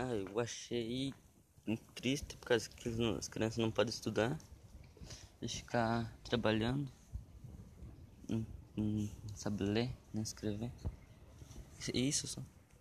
Ah, eu achei triste por causa que as crianças não podem estudar e ficar trabalhando, não, não sabe ler, nem escrever. Isso só.